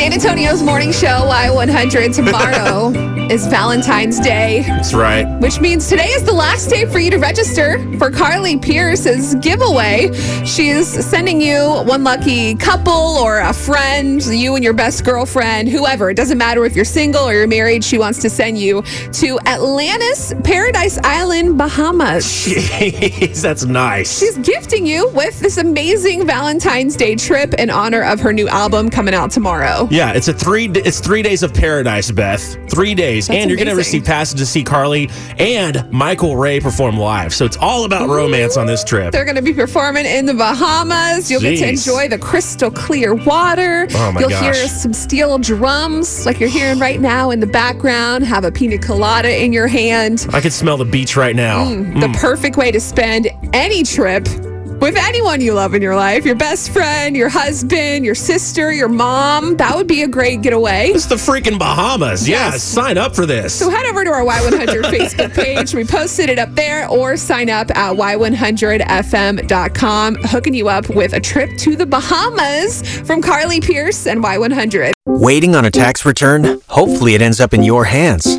Dan Antonio's morning show, Y100. Tomorrow is Valentine's Day, That's right. which means today is the last day for you to register for Carly Pearce's giveaway. She's sending you one lucky couple or a friend, you and your best girlfriend, whoever. It doesn't matter if you're single or you're married. She wants to send you to Atlantis, Paradise Island, Bahamas. Jeez, that's nice. She's gifting you with this amazing Valentine's Day trip in honor of her new album coming out tomorrow. Yeah, it's a three. It's three days of paradise, Beth. Three days, That's and you're going to receive passes to see Carly and Michael Ray perform live. So it's all about romance on this trip. They're going to be performing in the Bahamas. You'll get to enjoy the crystal clear water. Oh, my You'll gosh. hear some steel drums like you're hearing right now in the background. Have a pina colada in your hand. I can smell the beach right now. Mm, the mm. perfect way to spend any trip with anyone you love in your life your best friend, your husband, your sister, your mom. That would be a great getaway. It's the freaking Bahamas. Yeah, Yes. sign up for this. So head over to our Y100 Facebook page. We posted it up there or sign up at y100fm.com, hooking you up with a trip to the Bahamas from Carly Pearce and Y100. Waiting on a tax return? Hopefully, it ends up in your hands.